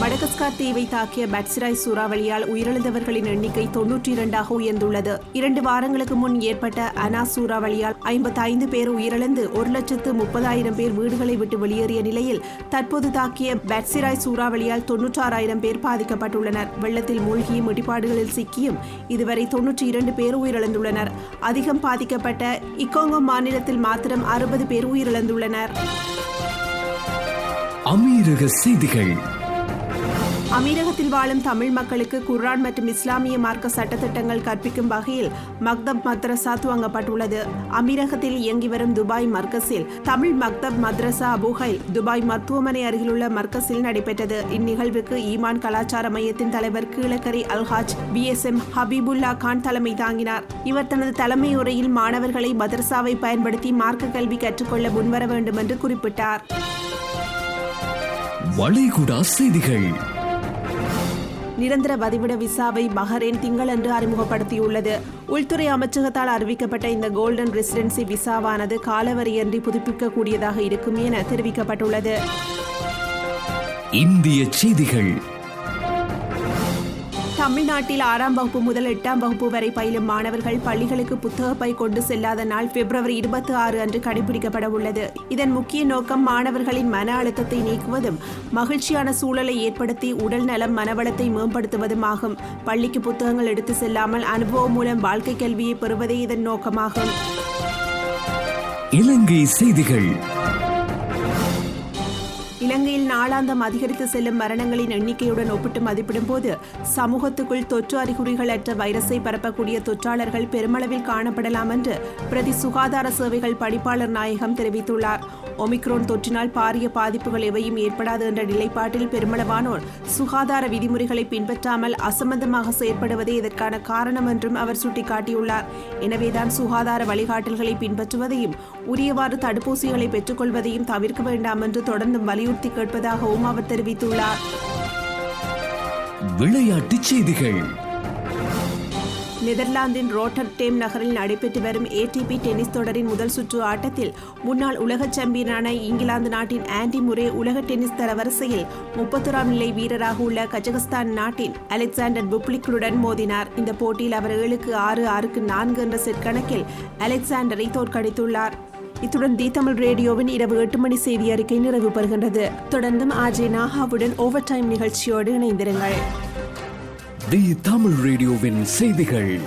மடகஸ்கார் தீவை தாக்கிய பட்சிராய் சூறாவளியால் உயிரிழந்தவர்களின் எண்ணிக்கை தொன்னூற்றி இரண்டாக உயர்ந்துள்ளது. இரண்டு வாரங்களுக்கு முன் ஏற்பட்ட அனா சூறாவளியால் ஐம்பத்தைந்து பேர் உயிரிழந்து ஒரு லட்சத்து முப்பதாயிரம் பேர் வீடுகளை விட்டு வெளியேறிய நிலையில் தற்போது தாக்கிய பட்சிராய் சூறாவளியால் தொன்னூற்றாறாயிரம் பேர் பாதிக்கப்பட்டுள்ளனர். வெள்ளத்தில் மூழ்கியும் இடிபாடுகளில் சிக்கியும் இதுவரை தொன்னூற்றி இரண்டு பேர் உயிரிழந்துள்ளனர். அதிகம் பாதிக்கப்பட்ட இக்கோங்கோ மாநிலத்தில் மாத்திரம் அறுபது பேர் உயிரிழந்துள்ளனர். அமீரக செய்திகள். அமீரகத்தில் வாழும் தமிழ் மக்களுக்கு குர்ஆன் மற்றும் இஸ்லாமிய மார்க்க சட்டத்திட்டங்கள் கற்பிக்கும் வகையில் மக்தப் மத்ரசா துவங்கப்பட்டுள்ளது. அமீரகத்தில் இயங்கி வரும் துபாய் மர்கஸில் தமிழ் மக்தப் மத்ரசா அபுஹைல் துபாய் மருத்துவமனை அருகிலுள்ள மர்க்கஸில் நடைபெற்றது. இந்நிகழ்வுக்கு ஈமான் கலாச்சார மையத்தின் தலைவர் Kilakarai Alhaj P S M Habibullah Khan தலைமை தாங்கினார். இவர் தனது தலைமை உரையில் மாணவர்களை மதரசாவை பயன்படுத்தி மார்க்க கல்வி கற்றுக்கொள்ள முன்வர வேண்டும் என்று குறிப்பிட்டார். வளைகுடா செய்திகள். நிரந்தர வதிவிட விசாவை பஹ்ரைன் திங்களன்று அறிமுகப்படுத்தியுள்ளது. உள்துறை அமைச்சகத்தால் அறிவிக்கப்பட்ட இந்த கோல்டன் ரெசிடென்சி விசாவானது காலவரையின்றி புதுப்பிக்கக்கூடியதாக இருக்கும் என தெரிவிக்கப்பட்டுள்ளது. இந்திய செய்திகள். தமிழ்நாட்டில் ஆறாம் வகுப்பு முதல் எட்டாம் வகுப்பு வரை பயிலும் மாணவர்கள் பள்ளிகளுக்கு புத்தக பை கொண்டு செல்லாத நாள் பிப்ரவரி இருபத்தி ஆறு அன்று கடைபிடிக்கப்பட உள்ளது. இதன் முக்கிய நோக்கம் மாணவர்களின் மன அழுத்தத்தை நீக்குவதும் மகிழ்ச்சியான சூழலை ஏற்படுத்தி உடல் நலம் மனவளத்தை மேம்படுத்துவதும் ஆகும். பள்ளிக்கு புத்தகங்கள் எடுத்து செல்லாமல் அனுபவம் மூலம் வாழ்க்கை கல்வியை பெறுவதே இதன் நோக்கமாகும். இலங்கை செய்திகள். இலங்கையில் நாளாந்தம் அதிகரித்து செல்லும் மரணங்களின் எண்ணிக்கையுடன் ஒப்பிட்டு மதிப்பிடும்போது சமூகத்துக்குள் தொற்று அறிகுறிகள் அற்ற வைரஸை பரப்பக்கூடிய தொற்றாளர்கள் பெருமளவில் காணப்படலாம் என்று பிரதி சுகாதார சேவைகள் படிப்பாளர் நாயகம் தெரிவித்துள்ளார். ஒமிக்ரோன் தொற்றினால் பாரிய பாதிப்புகள் எவையும் ஏற்படாது என்ற நிலைப்பாட்டில் பெருமளவானோர் சுகாதார விதிமுறைகளை பின்பற்றாமல் அசம்பந்தமாக செயற்படுவதே இதற்கான காரணம் என்றும் அவர் சுட்டிக்காட்டியுள்ளார். எனவேதான் சுகாதார வழிகாட்டல்களை பின்பற்றுவதையும் உரியவாறு தடுப்பூசிகளை பெற்றுக்கொள்வதையும் தவிர்க்க வேண்டாம் என்று தொடர்ந்தும் வலியுறுத்தி கேட்பதாகவும் அவர் தெரிவித்துள்ளார். விளையாட்டுச் செய்திகள். நெதர்லாந்தின் ரோட்டர்டேம் நகரில் நடைபெற்று வரும் ஏடிபி டென்னிஸ் தொடரின் முதல் சுற்று ஆட்டத்தில் முன்னாள் உலக சாம்பியனான இங்கிலாந்து நாட்டின் ஆண்டி முரே உலக டென்னிஸ் தரவரிசையில் முப்பத்தோராம் நிலை வீரராக உள்ள கஜகஸ்தான் நாட்டின் அலெக்சாண்டர் புப்ளிக்குடன் மோதினார். இந்த போட்டியில் அவர் ஏழுக்கு ஆறு ஆறுக்கு நான்கு என்ற செட் கணக்கில் அலெக்சாண்டரை தோற்கடித்துள்ளார். இத்துடன் தி தமிழ் ரேடியோவின் இரவு எட்டு மணி செய்தி அறிக்கை நிறைவு பெறுகின்றது தொடர்ந்தும் ஆஜே நாகாவுடன் ஓவர் டைம் நிகழ்ச்சியோடு இணைந்திருங்கள். தி தமிழ் ரேடியோவின் செய்திகள்.